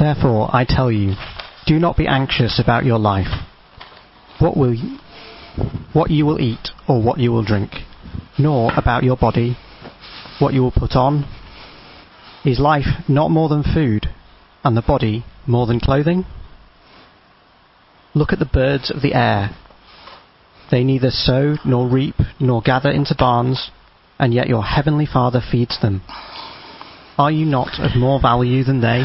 Therefore, I tell you, do not be anxious about your life. What will you, what you will eat or what you will drink, nor about your body, what you will put on. Is life not more than food, and the body more than clothing? Look at the birds of the air. They neither sow nor reap nor gather into barns, and yet your heavenly Father feeds them. Are you not of more value than they?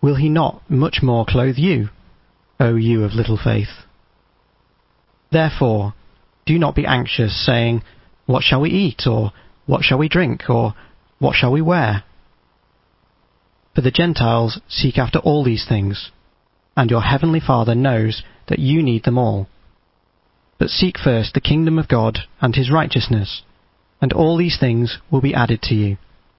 will he not much more clothe you, O you of little faith? Therefore, do not be anxious, saying, What shall we eat? or What shall we drink? or What shall we wear? For the Gentiles seek after all these things, and your heavenly Father knows that you need them all. But seek first the kingdom of God and his righteousness, and all these things will be added to you.